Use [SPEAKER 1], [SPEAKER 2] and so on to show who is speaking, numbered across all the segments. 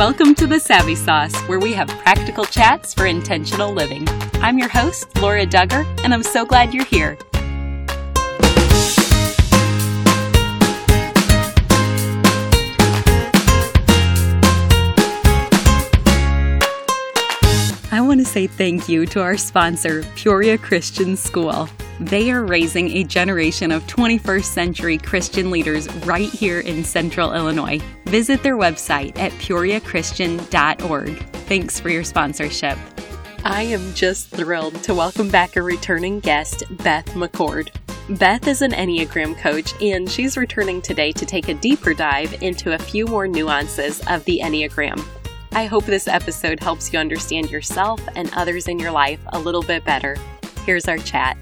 [SPEAKER 1] Welcome to the Savvy Sauce, where we have practical chats for intentional living. I'm your host, Laura Dugger, and I'm so glad you're here. I want to say thank you to our sponsor, Peoria Christian School. They are raising a generation of 21st century Christian leaders right here in central Illinois. Visit their website at peoriachristian.org. Thanks for your sponsorship. I am just thrilled to welcome back a returning guest, Beth McCord. Beth is an Enneagram coach, and she's returning today to take a deeper dive into a few more nuances of the Enneagram. I hope this episode helps you understand yourself and others in your life a little bit better. Here's our chat.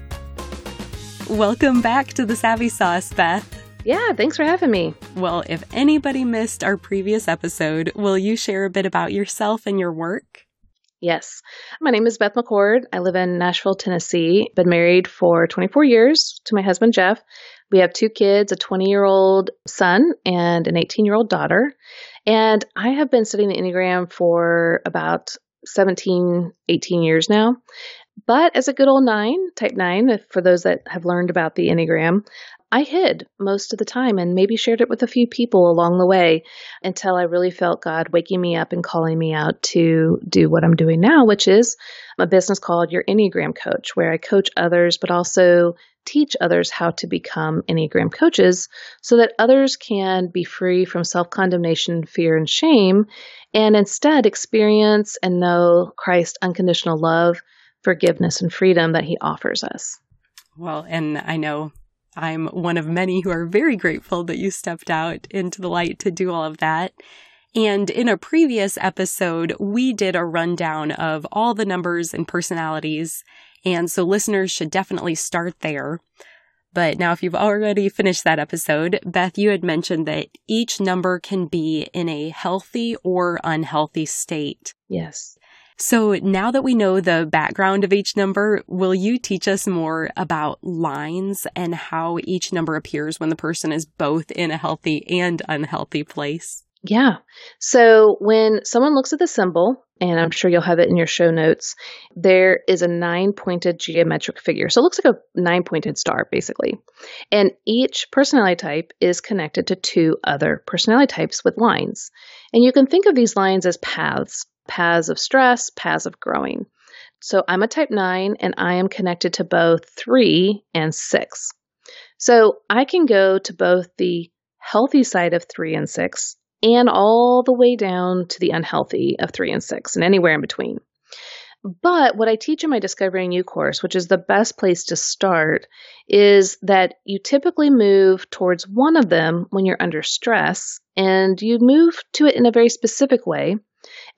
[SPEAKER 1] Welcome back to the Savvy Sauce, Beth.
[SPEAKER 2] Yeah, thanks for having me.
[SPEAKER 1] Well, if anybody missed our previous episode, will you share a bit about yourself and your work?
[SPEAKER 2] Yes. My name is Beth McCord. I live in Nashville, Tennessee. Been married for 24 years to my husband, Jeff. We have two kids, a 20 year old son and an 18 year old daughter. And I have been studying the Enneagram for about 17, 18 years now. But as a good old nine, type nine, for those that have learned about the Enneagram, I hid most of the time and maybe shared it with a few people along the way until I really felt God waking me up and calling me out to do what I'm doing now, which is a business called Your Enneagram Coach, where I coach others, but also teach others how to become Enneagram coaches so that others can be free from self condemnation, fear, and shame, and instead experience and know Christ's unconditional love, forgiveness, and freedom that He offers us.
[SPEAKER 1] Well, and I know I'm one of many who are very grateful that you stepped out into the light to do all of that. And in a previous episode, we did a rundown of all the numbers and personalities. And so listeners should definitely start there. But now, if you've already finished that episode, Beth, you had mentioned that each number can be in a healthy or unhealthy state.
[SPEAKER 2] Yes.
[SPEAKER 1] So now that we know the background of each number, will you teach us more about lines and how each number appears when the person is both in a healthy and unhealthy place?
[SPEAKER 2] Yeah. So when someone looks at the symbol, and I'm sure you'll have it in your show notes, there is a nine pointed geometric figure. So it looks like a nine pointed star, basically. And each personality type is connected to two other personality types with lines. And you can think of these lines as paths paths of stress, paths of growing. So I'm a type 9 and I am connected to both 3 and 6. So I can go to both the healthy side of 3 and 6 and all the way down to the unhealthy of 3 and 6 and anywhere in between. But what I teach in my Discovering You course, which is the best place to start, is that you typically move towards one of them when you're under stress, and you move to it in a very specific way.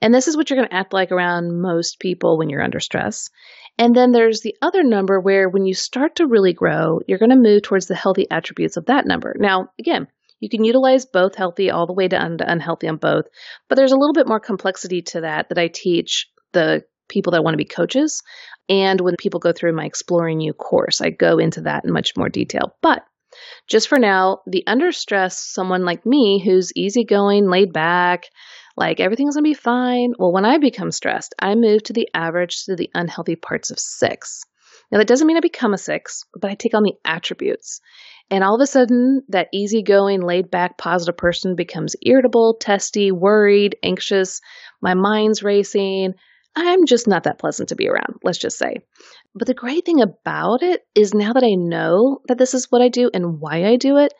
[SPEAKER 2] And this is what you're going to act like around most people when you're under stress. And then there's the other number where when you start to really grow, you're going to move towards the healthy attributes of that number. Now, again, you can utilize both healthy all the way to unhealthy on both, but there's a little bit more complexity to that that I teach the people that want to be coaches. And when people go through my Exploring You course, I go into that in much more detail. But just for now, the under stress, someone like me who's easygoing, laid back, like everything's gonna be fine. Well, when I become stressed, I move to the average to the unhealthy parts of six. Now, that doesn't mean I become a six, but I take on the attributes. And all of a sudden, that easygoing, laid back, positive person becomes irritable, testy, worried, anxious. My mind's racing. I'm just not that pleasant to be around, let's just say. But the great thing about it is now that I know that this is what I do and why I do it,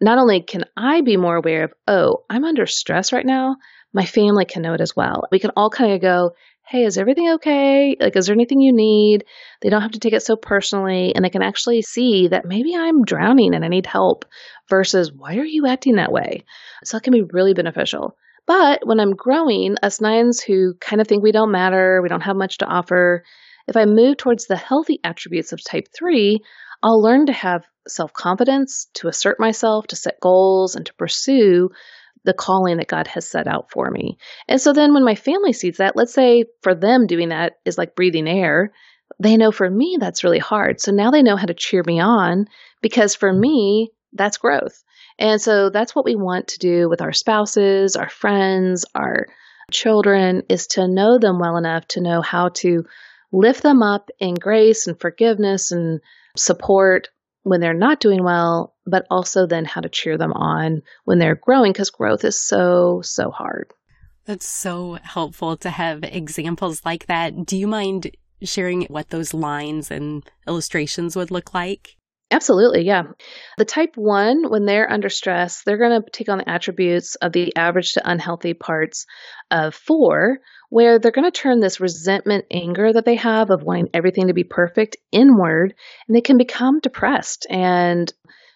[SPEAKER 2] not only can I be more aware of, oh, I'm under stress right now, my family can know it as well. We can all kind of go, hey, is everything okay? Like, is there anything you need? They don't have to take it so personally, and they can actually see that maybe I'm drowning and I need help versus why are you acting that way? So it can be really beneficial. But when I'm growing, us nines who kind of think we don't matter, we don't have much to offer, if I move towards the healthy attributes of type three, I'll learn to have self confidence, to assert myself, to set goals, and to pursue the calling that God has set out for me. And so then when my family sees that, let's say for them doing that is like breathing air, they know for me that's really hard. So now they know how to cheer me on because for me, that's growth. And so that's what we want to do with our spouses, our friends, our children is to know them well enough to know how to lift them up in grace and forgiveness and support when they're not doing well, but also then how to cheer them on when they're growing because growth is so, so hard.
[SPEAKER 3] That's so helpful to have examples like that. Do you mind sharing what those lines and illustrations would look like?
[SPEAKER 2] Absolutely, yeah. The type 1, when they're under stress, they're going to take on the attributes of the average to unhealthy parts of 4, where they're going to turn this resentment, anger that they have of wanting everything to be perfect inward, and they can become depressed and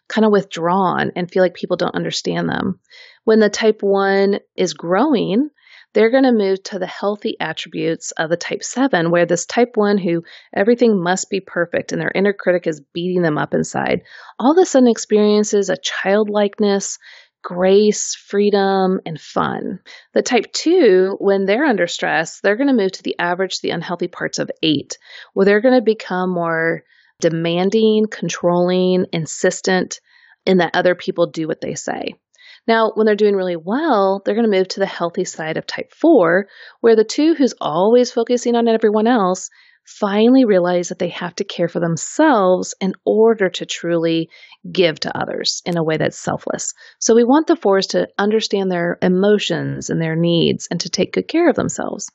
[SPEAKER 2] kind of withdrawn and feel like people don't understand them. When the type 1 is growing, they're going to move to the healthy attributes of the type 7, where this type 1 who everything must be perfect and their inner critic is beating them up inside, all of a sudden experiences a childlikeness, grace, freedom, and fun. The type 2, when they're under stress, they're going to move to the average, the unhealthy parts of 8, where they're going to become more demanding, controlling, insistent, and that other people do what they say. Now, when they're doing really well, they're going to move to the healthy side of type 4, where the two who's always focusing on everyone else finally realize that they have to care for themselves in order to truly give to others in a way that's selfless. So we want the fours to understand their emotions and their needs and to take good care of themselves.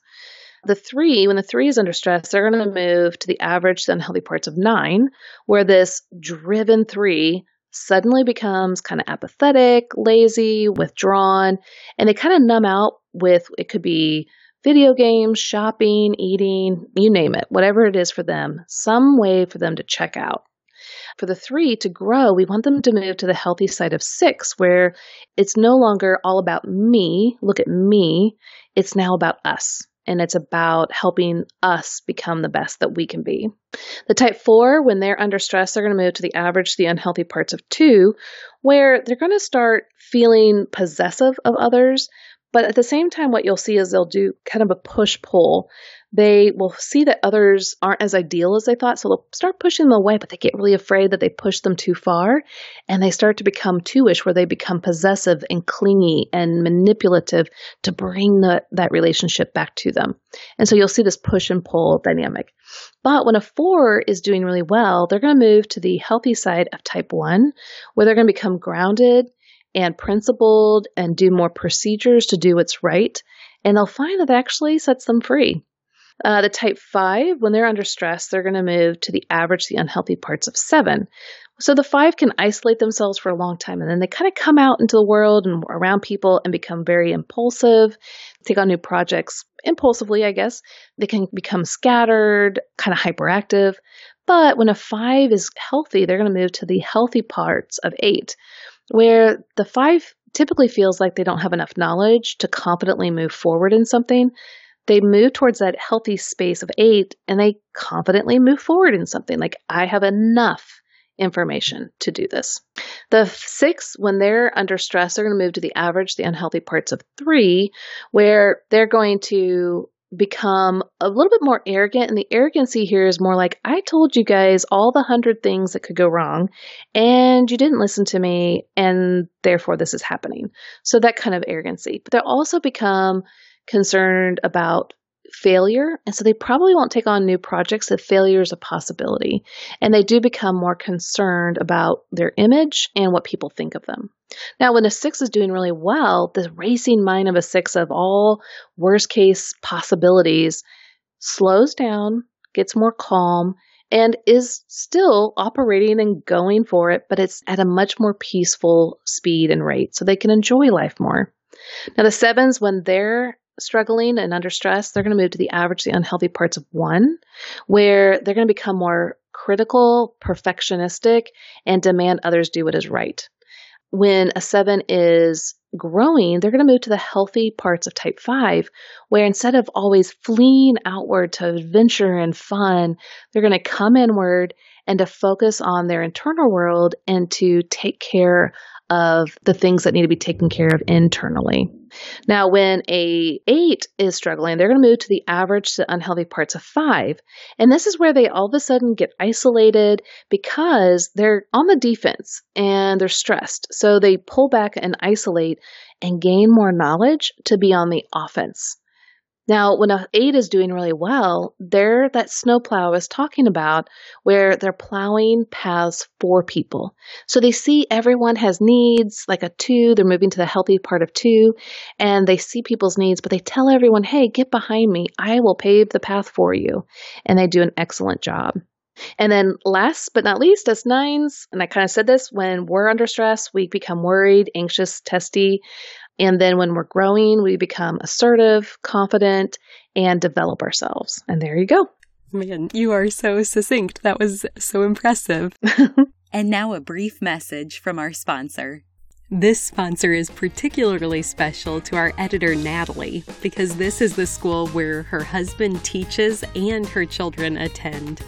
[SPEAKER 2] The three, when the three is under stress, they're going to move to the average unhealthy parts of nine, where this driven three suddenly becomes kind of apathetic, lazy, withdrawn, and they kind of numb out with it could be video games, shopping, eating, you name it, whatever it is for them, some way for them to check out. For the three to grow, we want them to move to the healthy side of six, where it's no longer all about me, look at me, it's now about us and it's about helping us become the best that we can be. The type 4, when they're under stress, they're going to move to the average, the unhealthy parts of 2, where they're going to start feeling possessive of others. But at the same time, what you'll see is they'll do kind of a push pull they will see that others aren't as ideal as they thought. So they'll start pushing them away, but they get really afraid that they push them too far. And they start to become two-ish where they become possessive and clingy and manipulative to bring the, that relationship back to them. And so you'll see this push and pull dynamic. But when a four is doing really well, they're going to move to the healthy side of type one, where they're going to become grounded and principled and do more procedures to do what's right. And they'll find that actually sets them free. Uh, the type 5, when they're under stress, they're going to move to the average, the unhealthy parts of 7. So the 5 can isolate themselves for a long time and then they kind of come out into the world and around people and become very impulsive, take on new projects impulsively, I guess. They can become scattered, kind of hyperactive. But when a 5 is healthy, they're going to move to the healthy parts of 8, where the 5 typically feels like they don't have enough knowledge to confidently move forward in something they move towards that healthy space of eight and they confidently move forward in something like I have enough information to do this. The six, when they're under stress, they're going to move to the average, the unhealthy parts of three, where they're going to become a little bit more arrogant. And the arrogancy here is more like, I told you guys all the hundred things that could go wrong, and you didn't listen to me, and therefore this is happening. So that kind of arrogancy. But they'll also become concerned about failure. And so they probably won't take on new projects if failure is a possibility. And they do become more concerned about their image and what people think of them. Now, when a six is doing really well, the racing mind of a six of all worst case possibilities slows down, gets more calm, and is still operating and going for it, but it's at a much more peaceful speed and rate so they can enjoy life more. Now, the sevens, when they're struggling and under stress, they're going to move to the average, the unhealthy parts of one, where they're going to become more critical, perfectionistic, and demand others do what is right. When a seven is growing, they're going to move to the healthy parts of type five, where instead of always fleeing outward to adventure and fun, they're going to come inward and to focus on their internal world and to take care of the things that need to be taken care of internally. Now, when a eight is struggling, they're going to move to the average to unhealthy parts of five. And this is where they all of a sudden get isolated because they're on the defense and they're stressed. So they pull back and isolate and gain more knowledge to be on the offense. Now, when a eight is doing really well, they're that snowplow I was talking about where they're plowing paths for people. So they see everyone has needs, like a two, they're moving to the healthy part of two, and they see people's needs, but they tell everyone, hey, get behind me. I will pave the path for you. And they do an excellent job. And then last but not least, as nines, and I kind of said this, when we're under stress, we become worried, anxious, testy. And then when we're growing, we become assertive, confident, and develop ourselves. And there you go.
[SPEAKER 3] Man, you are so succinct. That was so impressive. and now a brief message from our sponsor. This sponsor is particularly special to our editor, Natalie, because this is the school where her husband teaches and her children attend.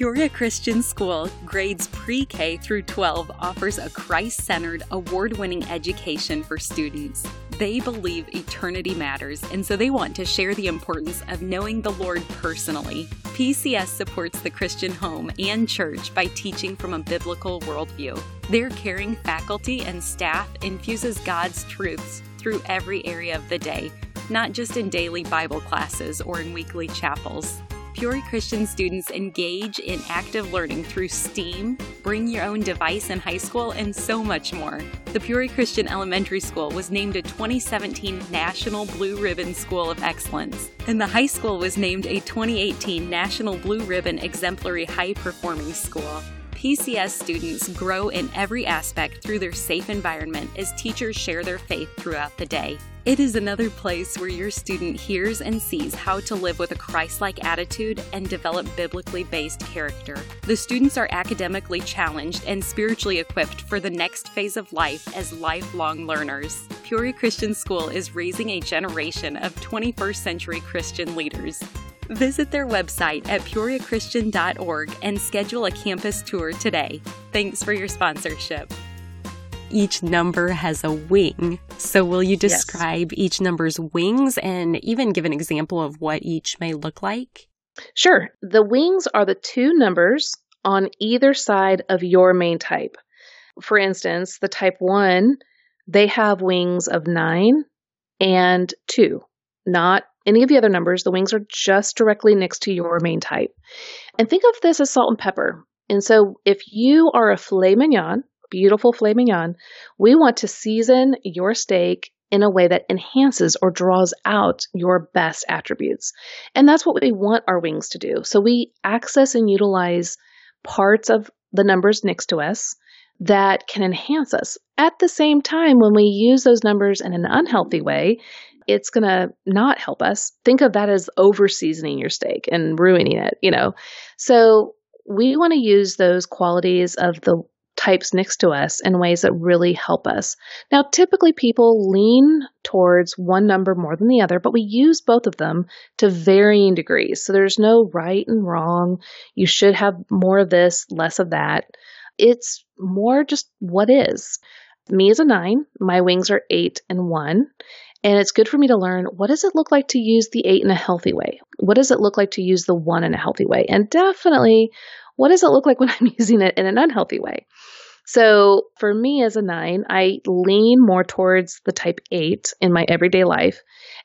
[SPEAKER 3] Peoria Christian School, grades pre K through 12, offers a Christ centered, award winning education for students. They believe eternity matters, and so they want to share the importance of knowing the Lord personally. PCS supports the Christian home and church by teaching from a biblical worldview. Their caring faculty and staff infuses God's truths through every area of the day, not just in daily Bible classes or in weekly chapels. Peoria Christian students engage in active learning through STEAM, bring your own device in high school, and so much more. The Peoria Christian Elementary School was named a 2017 National Blue Ribbon School of Excellence, and the high school was named a 2018 National Blue Ribbon Exemplary High Performing School. PCS students grow in every aspect through their safe environment as teachers share their faith throughout the day. It is another place where your student hears and sees how to live with a Christ like attitude and develop biblically based character. The students are academically challenged and spiritually equipped for the next phase of life as lifelong learners. Peoria Christian School is raising a generation of 21st century Christian leaders. Visit their website at peoriachristian.org and schedule a campus tour today. Thanks for your sponsorship each number has a wing. So, will you describe yes. each number's wings and even give an example of what each may look like?
[SPEAKER 2] Sure. The wings are the two numbers on either side of your main type. For instance, the type 1, they have wings of 9 and 2, not any of the other numbers. The wings are just directly next to your main type. And think of this as salt and pepper. And so if you are a filet mignon, beautiful filet mignon, we want to season your steak in a way that enhances or draws out your best attributes. And that's what we want our wings to do. So we access and utilize parts of the numbers next to us that can enhance us. At the same time, when we use those numbers in an unhealthy way, it's going to not help us. Think of that as over seasoning your steak and ruining it, you know. So we want to use those qualities of the types next to us in ways that really help us. Now, typically people lean towards one number more than the other, but we use both of them to varying degrees. So there's no right and wrong. You should have more of this, less of that. It's more just what is. Me is a nine. My wings are eight and one. And it's good for me to learn what does it look like to use the eight in a healthy way? What does it look like to use the one in a healthy way? And definitely, what does it look like when I'm using it in an unhealthy way? So for me as a nine, I lean more towards the type eight in my everyday life,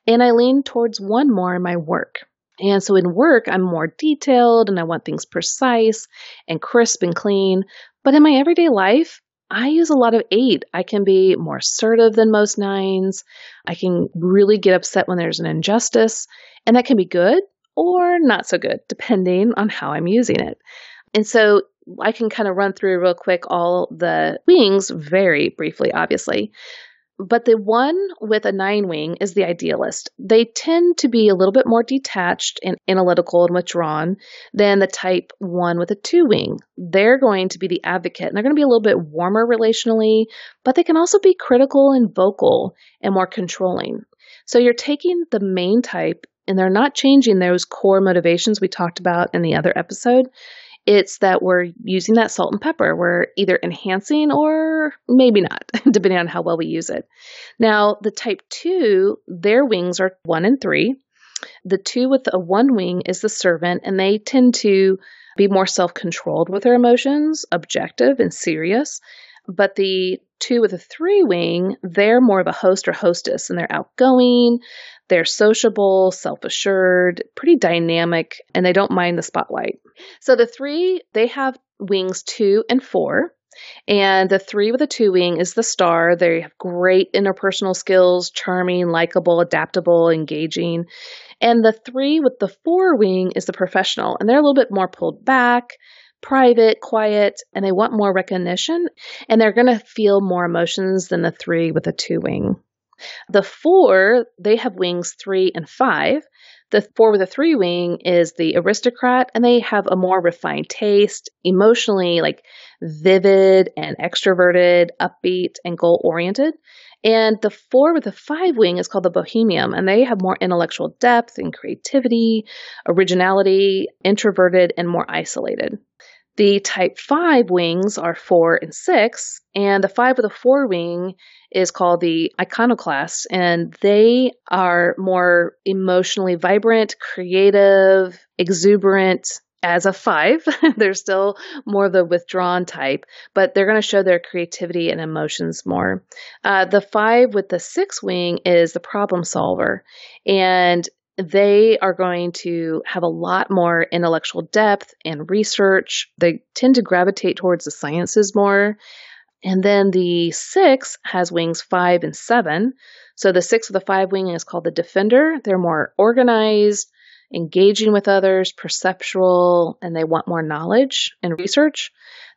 [SPEAKER 2] and I lean towards one more in my work. And so in work, I'm more detailed and I want things precise and crisp and clean. But in my everyday life, I use a lot of eight. I can be more assertive than most nines. I can really get upset when there's an injustice, and that can be good or not so good, depending on how I'm using it. And so I can kind of run through real quick all the wings very briefly, obviously. But the one with a nine wing is the idealist. They tend to be a little bit more detached and analytical and withdrawn than the type one with a two wing. They're going to be the advocate and they're going to be a little bit warmer relationally, but they can also be critical and vocal and more controlling. So you're taking the main type and they're not changing those core motivations we talked about in the other episode. It's that we're using that salt and pepper. We're either enhancing or maybe not, depending on how well we use it. Now, the type 2, their wings are 1 and 3. The 2 with a 1 wing is the servant, and they tend to be more self controlled with their emotions, objective and serious. But the two with a three wing, they're more of a host or hostess and they're outgoing. They're sociable, self assured, pretty dynamic, and they don't mind the spotlight. So the three, they have wings two and four. And the three with a two wing is the star. They have great interpersonal skills, charming, likable, adaptable, engaging. And the three with the four wing is the professional, and they're a little bit more pulled back, private, quiet, and they want more recognition, and they're going to feel more emotions than the three with a two wing. The four, they have wings three and five. The four with a three wing is the aristocrat, and they have a more refined taste, emotionally like vivid and extroverted, upbeat, and goal oriented. And the four with a five wing is called the bohemian, and they have more intellectual depth and creativity, originality, introverted, and more isolated. The type 5 wings are 4 and 6, and the 5 with a 4 wing is called the iconoclast, and they are more emotionally vibrant, creative, exuberant. As a 5, they're still more of the withdrawn type, but they're going to show their creativity and emotions more. Uh, the 5 with the 6 wing is the problem solver, and they are going to have a lot more intellectual depth and research. They tend to gravitate towards the sciences more. And then the six has wings five and seven. So the six with the five wing is called the defender. They're more organized, engaging with others, perceptual, and they want more knowledge and research.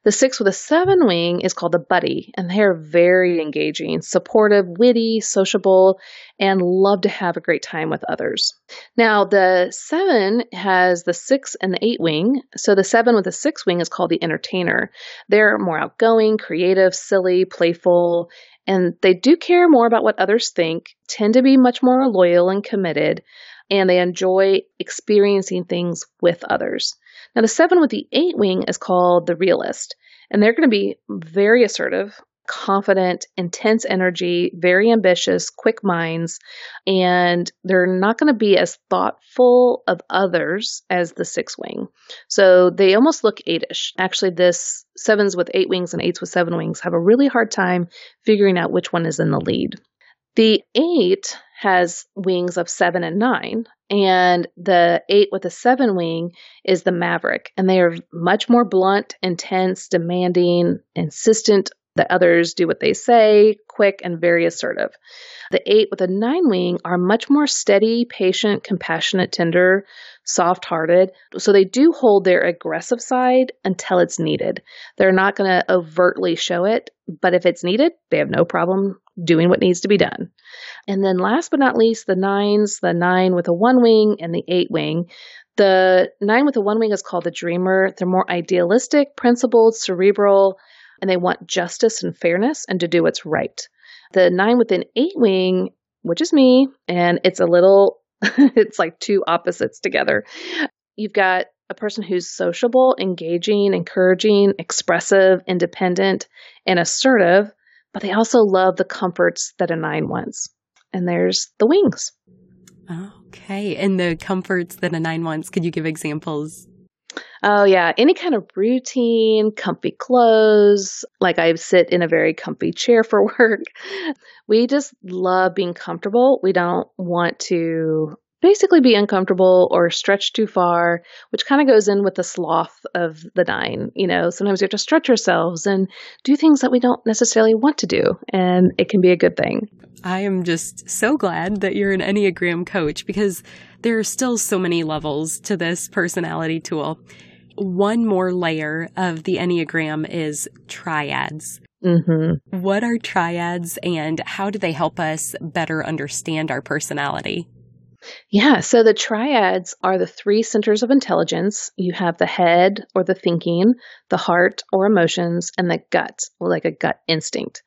[SPEAKER 2] The six with a seven wing is called the buddy, and they are very engaging, supportive, witty, sociable, and love to have a great time with others. Now, the seven has the six and the eight wing. So the seven with the six wing is called the entertainer. They're more outgoing, creative, silly, playful, and they do care more about what others think, tend to be much more loyal and committed, and they enjoy experiencing things with others. Now, the seven with the eight wing is called the realist, and they're going to be very assertive, confident, intense energy, very ambitious, quick minds, and they're not going to be as thoughtful of others as the six wing. So they almost look eightish. Actually, this sevens with eight wings and eights with seven wings have a really hard time figuring out which one is in the lead. The eight has wings of seven and nine, and the eight with a seven wing is the maverick. And they are much more blunt, intense, demanding, insistent that others do what they say, quick, and very assertive. The eight with a nine wing are much more steady, patient, compassionate, tender, soft hearted. So they do hold their aggressive side until it's needed. They're not going to overtly show it, but if it's needed, they have no problem doing what needs to be done. And then last but not least, the nines, the nine with a one wing and the eight wing. The nine with a one wing is called the dreamer. They're more idealistic, principled, cerebral, and they want justice and fairness and to do what's right. The nine with an eight wing, which is me, and it's a little, it's like two opposites together. You've got a person who's sociable, engaging, encouraging, expressive, independent, and assertive, but they also love the comforts that a nine wants. And there's the wings.
[SPEAKER 3] Okay. And the comforts that a nine wants, could you give examples?
[SPEAKER 2] Oh, yeah. Any kind of routine, comfy clothes. Like I sit in a very comfy chair for work. We just love being comfortable. We don't want to basically be uncomfortable or stretch too far, which kind of goes in with the sloth of the nine. You know, sometimes we have to stretch ourselves and do things that we don't necessarily want to do, and it can be a good thing.
[SPEAKER 3] I am just so glad that you're an Enneagram coach because there are still so many levels to this personality tool. One more layer of the Enneagram is triads. Mm-hmm. What are triads and how do they help us better understand our personality?
[SPEAKER 2] Yeah, so the triads are the three centers of intelligence. You have the head or the thinking, the heart or emotions, and the gut, like a gut instinct.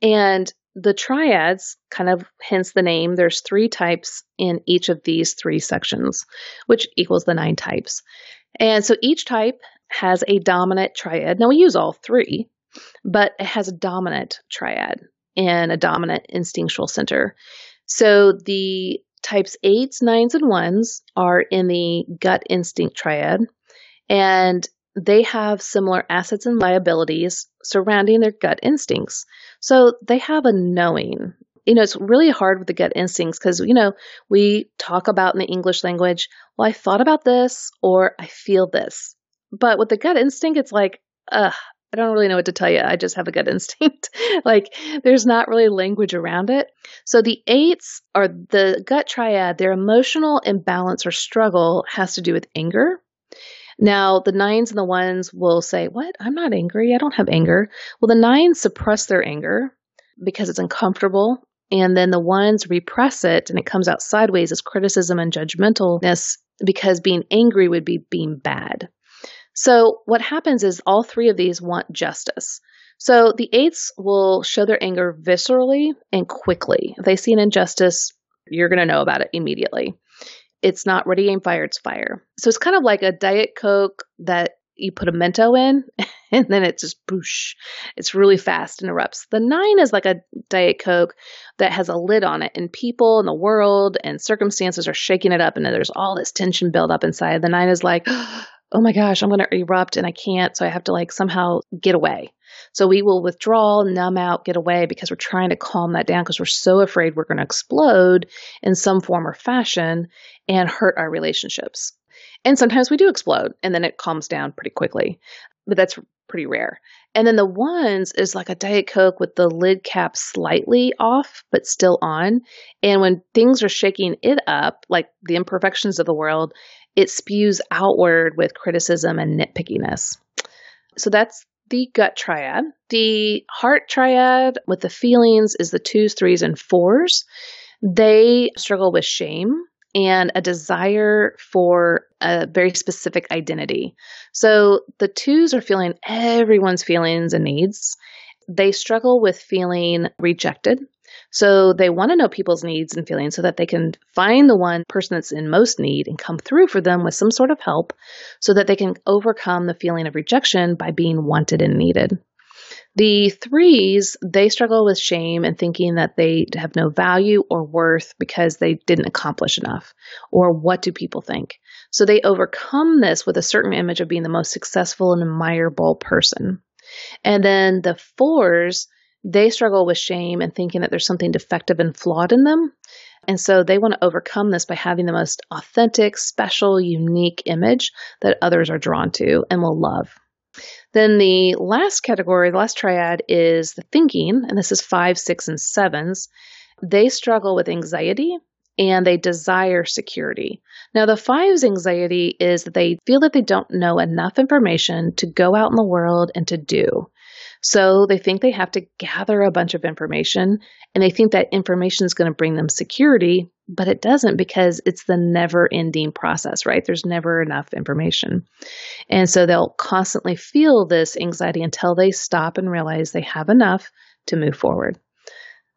[SPEAKER 2] And the triads, kind of hence the name, there's three types in each of these three sections, which equals the nine types. And so each type has a dominant triad. Now we use all three, but it has a dominant triad and a dominant instinctual center. So the types eights, nines, and ones are in the gut instinct triad, and they have similar assets and liabilities surrounding their gut instincts. So they have a knowing. you know, it's really hard with the gut instincts because, you know, we talk about in the English language, well, I thought about this or I feel this. But with the gut instinct, it's like, ugh, I don't really know what to tell you. I just have a gut instinct. like there's not really language around it. So the eights are the gut triad, their emotional imbalance or struggle has to do with anger. Now, the nines and the ones will say, What? I'm not angry. I don't have anger. Well, the nines suppress their anger because it's uncomfortable. And then the ones repress it and it comes out sideways as criticism and judgmentalness because being angry would be being bad. So what happens is all three of these want justice. So the eights will show their anger viscerally and quickly. If they see an injustice, you're going to know about it immediately. It's not ready, aim, fire, it's fire. So it's kind of like a Diet Coke that you put a Mento in and then it just boosh. It's really fast and erupts. The nine is like a Diet Coke that has a lid on it, and people and the world and circumstances are shaking it up, and there's all this tension build up inside. The nine is like, oh Oh my gosh, I'm going to erupt and I can't. So I have to like somehow get away. So we will withdraw, numb out, get away because we're trying to calm that down because we're so afraid we're going to explode in some form or fashion and hurt our relationships. And sometimes we do explode and then it calms down pretty quickly, but that's pretty rare. And then the ones is like a Diet Coke with the lid cap slightly off, but still on. And when things are shaking it up, like the imperfections of the world, it spews outward with criticism and nitpickiness. So that's the gut triad. The heart triad with the feelings is the twos, threes, and fours. They struggle with shame and a desire for a very specific identity. So the twos are feeling everyone's feelings and needs. They struggle with feeling rejected so they want to know people's needs and feelings so that they can find the one person that's in most need and come through for them with some sort of help so that they can overcome the feeling of rejection by being wanted and needed. The threes, they struggle with shame and thinking that they have no value or worth because they didn't accomplish enough. Or what do people think? So they overcome this with a certain image of being the most successful and admirable person. And then the fours, they struggle with shame and thinking that there's something defective and flawed in them. And so they want to overcome this by having the most authentic, special, unique image that others are drawn to and will love. Then the last category, the last triad is the thinking, and this is five, six, and sevens. They struggle with anxiety and they desire security. Now, the five's anxiety is that they feel that they don't know enough information to go out in the world and to do. So they think they have to gather a bunch of information and they think that information is going to bring them security, but it doesn't because it's the never ending process, right? There's never enough information. And so they'll constantly feel this anxiety until they stop and realize they have enough to move forward.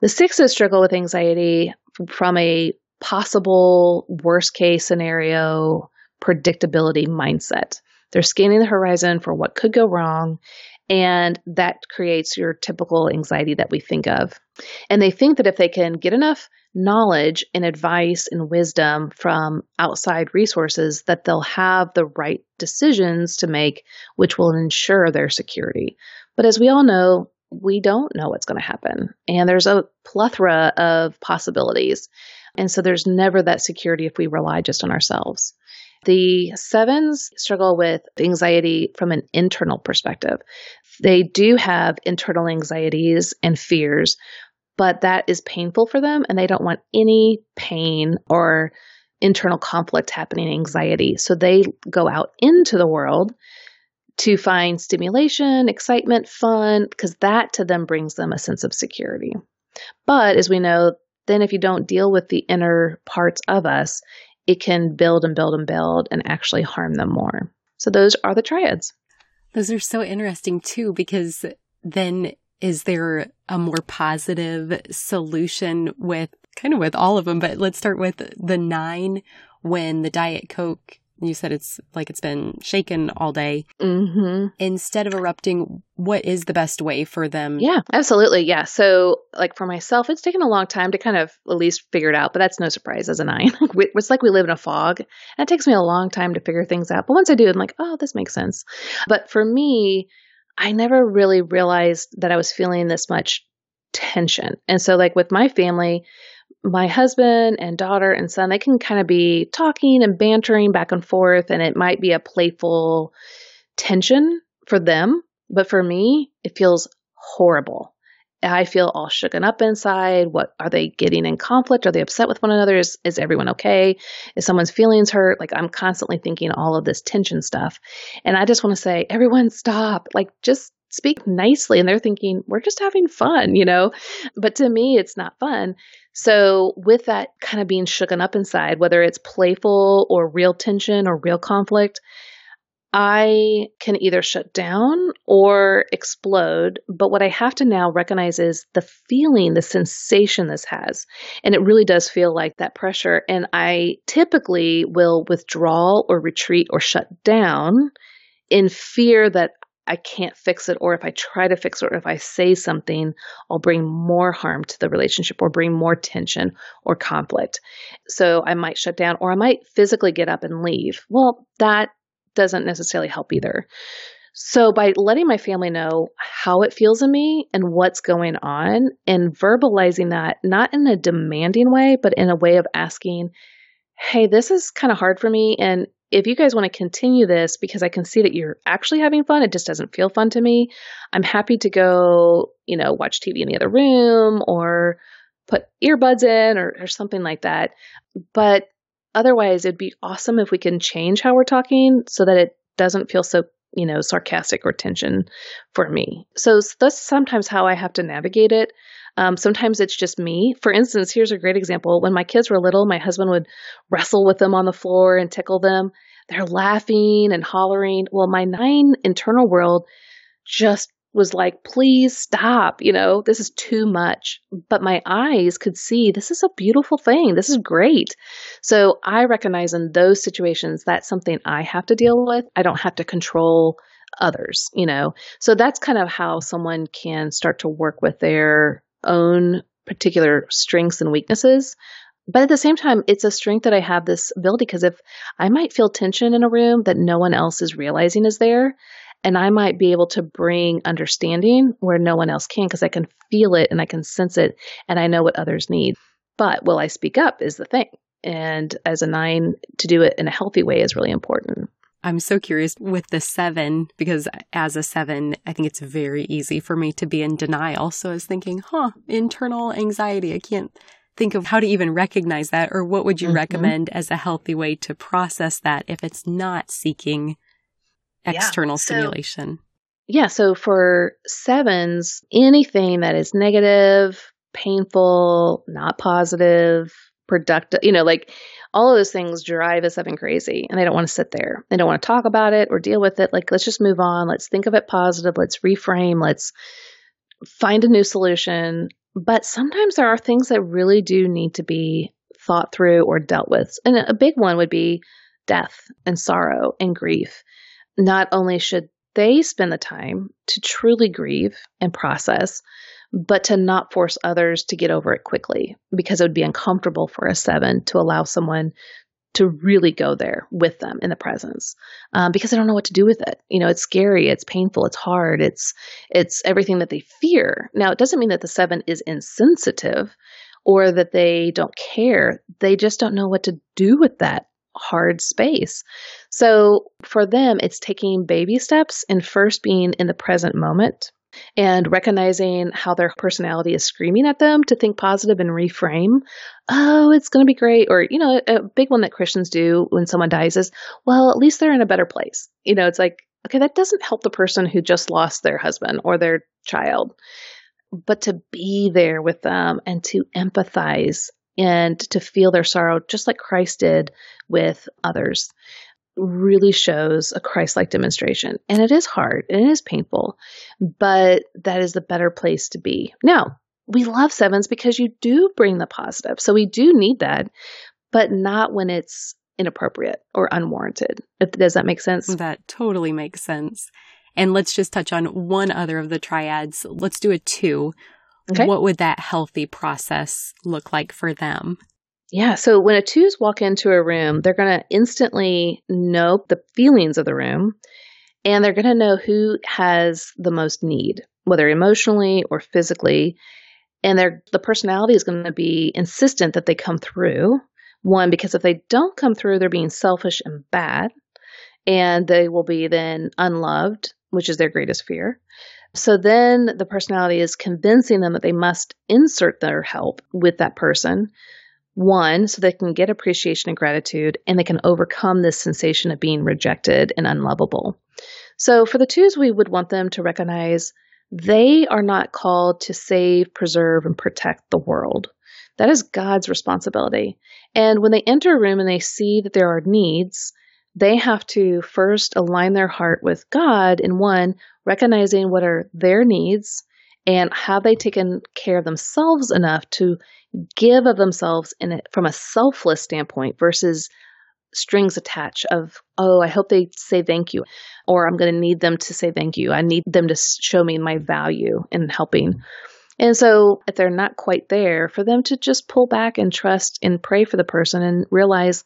[SPEAKER 2] The sixes struggle with anxiety from a possible worst case scenario predictability mindset. They're scanning the horizon for what could go wrong and that creates your typical anxiety that we think of. And they think that if they can get enough knowledge and advice and wisdom from outside resources, that they'll have the right decisions to make, which will ensure their security. But as we all know, we don't know what's going to happen. And there's a plethora of possibilities. And so there's never that security if we rely just on ourselves. The sevens struggle with anxiety from an internal perspective. They do have internal anxieties and fears, but that is painful for them and they don't want any pain or internal conflict happening, anxiety. So they go out into the world to find stimulation, excitement, fun, because that to them brings them a sense of security. But as we know, then if you don't deal with the inner parts of us, it can build and build and build and actually harm them more. So those are the triads.
[SPEAKER 3] Those are so interesting too, because then is there a more positive solution with kind of with all of them? But let's start with the nine when the Diet Coke you said it's like it's been shaken all day.
[SPEAKER 2] Mm-hmm.
[SPEAKER 3] Instead of erupting, what is the best way for them?
[SPEAKER 2] Yeah, absolutely. Yeah. So, like for myself, it's taken a long time to kind of at least figure it out, but that's no surprise as a nine. it's like we live in a fog, and it takes me a long time to figure things out. But once I do, I'm like, oh, this makes sense. But for me, I never really realized that I was feeling this much tension. And so, like with my family, my husband and daughter and son, they can kind of be talking and bantering back and forth, and it might be a playful tension for them. But for me, it feels horrible. I feel all shooken up inside. What are they getting in conflict? Are they upset with one another? Is, is everyone okay? Is someone's feelings hurt? Like I'm constantly thinking all of this tension stuff. And I just want to say, everyone stop. Like just speak nicely. And they're thinking, we're just having fun, you know? But to me, it's not fun. So with that kind of being shooken up inside, whether it's playful or real tension or real conflict, I can either shut down or explode. But what I have to now recognize is the feeling, the sensation this has. And it really does feel like that pressure. And I typically will withdraw or retreat or shut down in fear that I can't fix it, or if I try to fix it, or if I say something, I'll bring more harm to the relationship or bring more tension or conflict. So I might shut down or I might physically get up and leave. Well, that doesn't necessarily help either. So, by letting my family know how it feels in me and what's going on, and verbalizing that not in a demanding way, but in a way of asking, hey, this is kind of hard for me. And if you guys want to continue this because I can see that you're actually having fun, it just doesn't feel fun to me. I'm happy to go, you know, watch TV in the other room or put earbuds in or, or something like that. But otherwise, it'd be awesome if we can change how we're talking so that it doesn't feel so, you know, sarcastic or tension for me. So that's sometimes how I have to navigate it. Um, sometimes it's just me. For instance, here's a great example. When my kids were little, my husband would wrestle with them on the floor and tickle them. They're laughing and hollering. Well, my nine internal world just was like, please stop. You know, this is too much. But my eyes could see this is a beautiful thing. This is great. So I recognize in those situations that's something I have to deal with. I don't have to control others, you know. So that's kind of how someone can start to work with their own particular strengths and weaknesses. But at the same time, it's a strength that I have this ability because if I might feel tension in a room that no one else is realizing is there, and I might be able to bring understanding where no one else can because I can feel it and I can sense it and I know what others need. But will I speak up is the thing. And as a nine, to do it in a healthy way is really important.
[SPEAKER 3] I'm so curious with the seven because as a seven, I think it's very easy for me to be in denial. So I was thinking, huh, internal anxiety. I can't think of how to even recognize that or what would you mm-hmm. recommend as a healthy way to process that if it's not seeking external yeah. stimulation?
[SPEAKER 2] yeah. So for sevens, anything that is negative, painful, not positive, productive, you know, like all of those things drive us up and crazy and they don't want to sit there. They don't want to talk about it or deal with it. Like, let's just move on. Let's think of it positive. Let's reframe. Let's find a new solution. But sometimes there are things that really do need to be thought through or dealt with. And a big one would be death and sorrow and grief. Not only should they spend the time to truly grieve and process, but to not force others to get over it quickly because it would be uncomfortable for a seven to allow someone to really go there with them in the presence um, because they don't know what to do with it. You know, it's scary, it's painful, it's hard, it's it's everything that they fear. Now, it doesn't mean that the seven is insensitive or that they don't care. They just don't know what to do with that hard space. So for them, it's taking baby steps and first being in the present moment and recognizing how their personality is screaming at them to think positive and reframe. Oh, it's going to be great. Or, you know, a big one that Christians do when someone dies is, well, at least they're in a better place. You know, it's like, okay, that doesn't help the person who just lost their husband or their child, but to be there with them and to empathize and to feel their sorrow just like Christ did with others really shows a Christ like demonstration. And it is hard and it is painful, but that is the better place to be. Now, we love sevens because you do bring the positive. So we do need that, but not when it's inappropriate or unwarranted. Does that make sense?
[SPEAKER 3] That totally makes sense. And let's just touch on one other of the triads. Let's do a two. Okay. What would that healthy process look like for them?
[SPEAKER 2] Yeah. So when a twos walk into a room, they're going to instantly know the feelings of the room and they're going to know who has the most need, whether emotionally or physically. And their the personality is going to be insistent that they come through. One, because if they don't come through, they're being selfish and bad. And they will be then unloved, which is their greatest fear. So then the personality is convincing them that they must insert their help with that person. One, so they can get appreciation and gratitude and they can overcome this sensation of being rejected and unlovable. So for the twos, we would want them to recognize they are not called to save, preserve, and protect the world. That is God's responsibility. And when they enter a room and they see that there are needs, they have to first align their heart with God in one, recognizing what are their needs and have they taken care of themselves enough to give of themselves from a selfless standpoint versus strings attached of, oh, I hope they say thank you, or I'm going to need them to say thank you. I need them to show me my value in helping. And so, if they're not quite there, for them to just pull back and trust and pray for the person and realize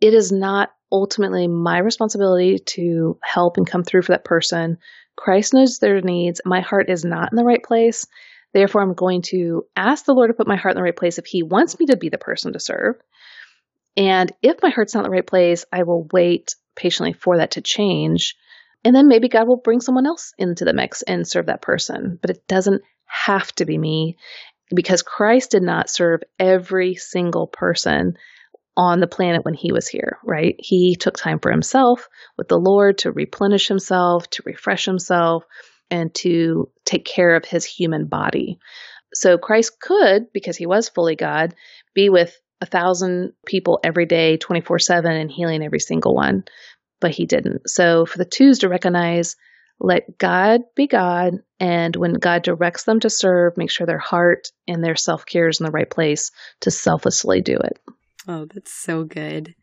[SPEAKER 2] it is not ultimately my responsibility to help and come through for that person. Christ knows their needs. My heart is not in the right place. Therefore, I'm going to ask the Lord to put my heart in the right place if He wants me to be the person to serve. And if my heart's not in the right place, I will wait patiently for that to change. And then maybe God will bring someone else into the mix and serve that person. But it doesn't have to be me because Christ did not serve every single person on the planet when he was here, right? He took time for himself with the Lord to replenish himself, to refresh himself, and to take care of his human body. So Christ could, because he was fully God, be with a thousand people every day, 24 7, and healing every single one, but he didn't. So for the twos to recognize, let God be God, and when God directs them to serve, make sure their heart and their self care is in the right place to selflessly do it.
[SPEAKER 3] Oh, that's so good.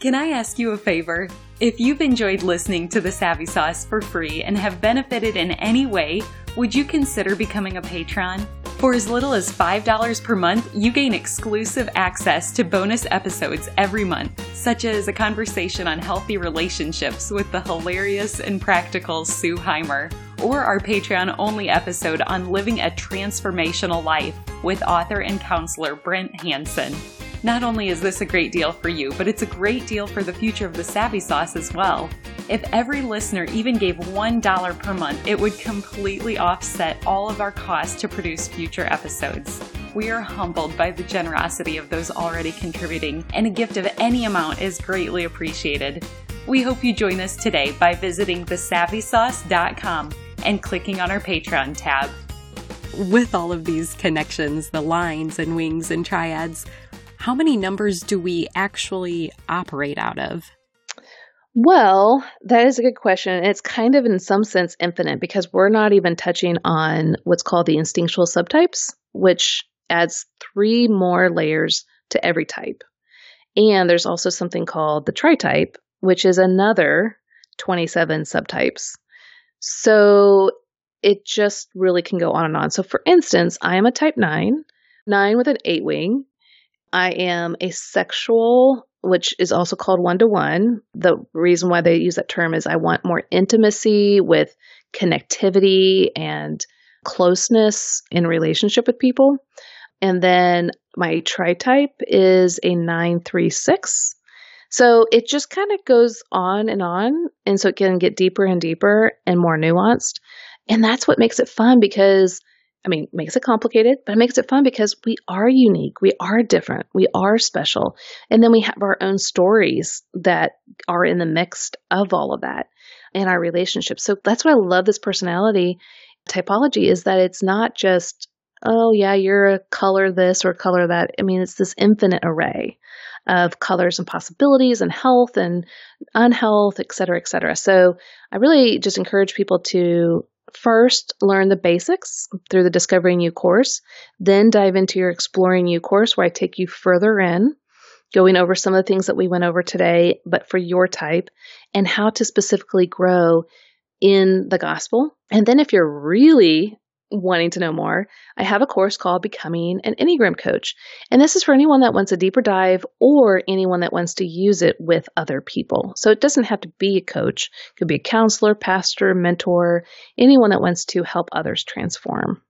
[SPEAKER 3] Can I ask you a favor? If you've enjoyed listening to the Savvy Sauce for free and have benefited in any way, would you consider becoming a patron? For as little as $5 per month, you gain exclusive access to bonus episodes every month, such as a conversation on healthy relationships with the hilarious and practical Sue Heimer, or our Patreon only episode on living a transformational life with author and counselor Brent Hanson. Not only is this a great deal for you, but it's a great deal for the future of the Savvy Sauce as well. If every listener even gave $1 per month, it would completely offset all of our costs to produce future episodes. We are humbled by the generosity of those already contributing, and a gift of any amount is greatly appreciated. We hope you join us today by visiting thesavvysauce.com and clicking on our Patreon tab. With all of these connections, the lines and wings and triads, how many numbers do we actually operate out of?
[SPEAKER 2] Well, that is a good question. It's kind of, in some sense, infinite because we're not even touching on what's called the instinctual subtypes, which adds three more layers to every type. And there's also something called the tritype, which is another 27 subtypes. So it just really can go on and on. So, for instance, I am a type 9, 9 with an 8 wing, I am a sexual, which is also called one to one. The reason why they use that term is I want more intimacy with connectivity and closeness in relationship with people. And then my tri type is a 936. So it just kind of goes on and on. And so it can get deeper and deeper and more nuanced. And that's what makes it fun because I mean, makes it complicated, but it makes it fun because we are unique. We are different. We are special. And then we have our own stories that are in the mix of all of that in our relationships. So that's why I love this personality typology is that it's not just, oh, yeah, you're a color this or color that. I mean, it's this infinite array of colors and possibilities and health and unhealth, et cetera, et cetera. So I really just encourage people to First, learn the basics through the Discovering You course. Then dive into your Exploring You course where I take you further in, going over some of the things that we went over today, but for your type, and how to specifically grow in the gospel. And then if you're really wanting to know more, I have a course called Becoming an Enneagram Coach. And this is for anyone that wants a deeper dive or anyone that wants to use it with other people. So it doesn't have to be a coach, it could be a counselor, pastor, mentor, anyone that wants to help others transform.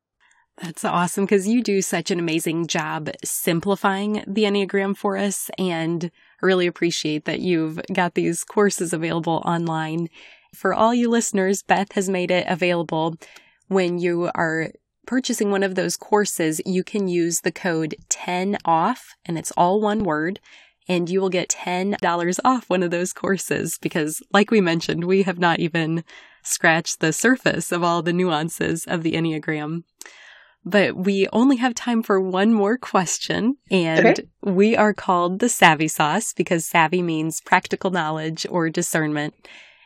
[SPEAKER 3] That's awesome because you do such an amazing job simplifying the Enneagram for us. And I really appreciate that you've got these courses available online. For all you listeners, Beth has made it available when you are purchasing one of those courses, you can use the code 10 off and it's all one word and you will get $10 off one of those courses because like we mentioned, we have not even scratched the surface of all the nuances of the Enneagram. But we only have time for one more question and okay. we are called the savvy sauce because savvy means practical knowledge or discernment.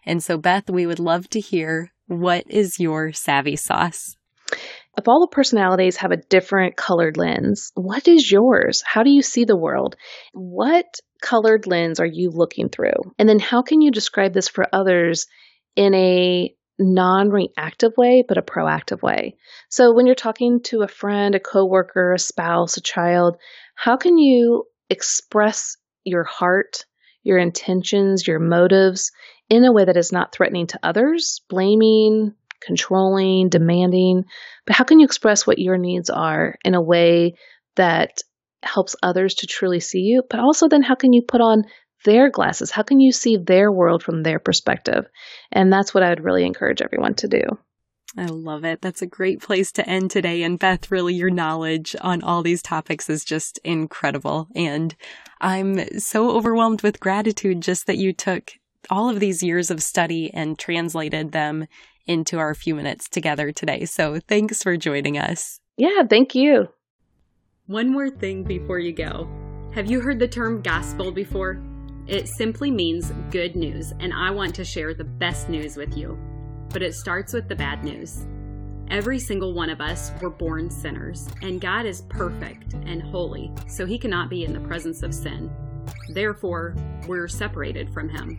[SPEAKER 3] And so Beth, we would love to hear what is your savvy sauce?
[SPEAKER 2] If all the personalities have a different colored lens, what is yours? How do you see the world? What colored lens are you looking through? And then how can you describe this for others in a non reactive way, but a proactive way? So when you're talking to a friend, a coworker, a spouse, a child, how can you express your heart, your intentions, your motives in a way that is not threatening to others, blaming, controlling, demanding, but how can you express what your needs are in a way that helps others to truly see you? But also, then how can you put on their glasses? How can you see their world from their perspective? And that's what I would really encourage everyone to do.
[SPEAKER 3] I love it. That's a great place to end today. And Beth, really, your knowledge on all these topics is just incredible. And I'm so overwhelmed with gratitude just that you took all of these years of study and translated them into our few minutes together today. So thanks for joining us.
[SPEAKER 2] Yeah, thank you.
[SPEAKER 3] One more thing before you go. Have you heard the term gospel before? It simply means good news, and I want to share the best news with you. But it starts with the bad news. Every single one of us were born sinners, and God is perfect and holy, so he cannot be in the presence of sin. Therefore, we're separated from him.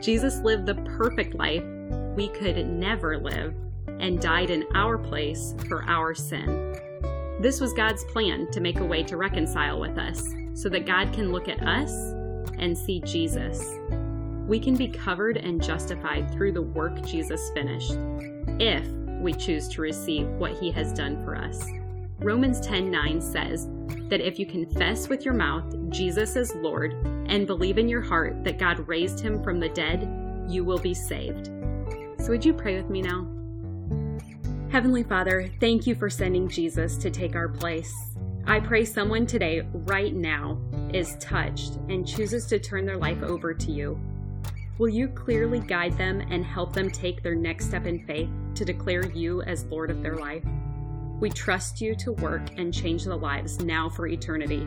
[SPEAKER 3] Jesus lived the perfect life we could never live and died in our place for our sin. This was God's plan to make a way to reconcile with us so that God can look at us and see Jesus. We can be covered and justified through the work Jesus finished if we choose to receive what he has done for us. Romans 10:9 says that if you confess with your mouth Jesus is Lord and believe in your heart that God raised him from the dead, you will be saved. So would you pray with me now? Heavenly Father, thank you for sending Jesus to take our place. I pray someone today, right now, is touched and chooses to turn their life over to you. Will you clearly guide them and help them take their next step in faith to declare you as Lord of their life? We trust you to work and change the lives now for eternity.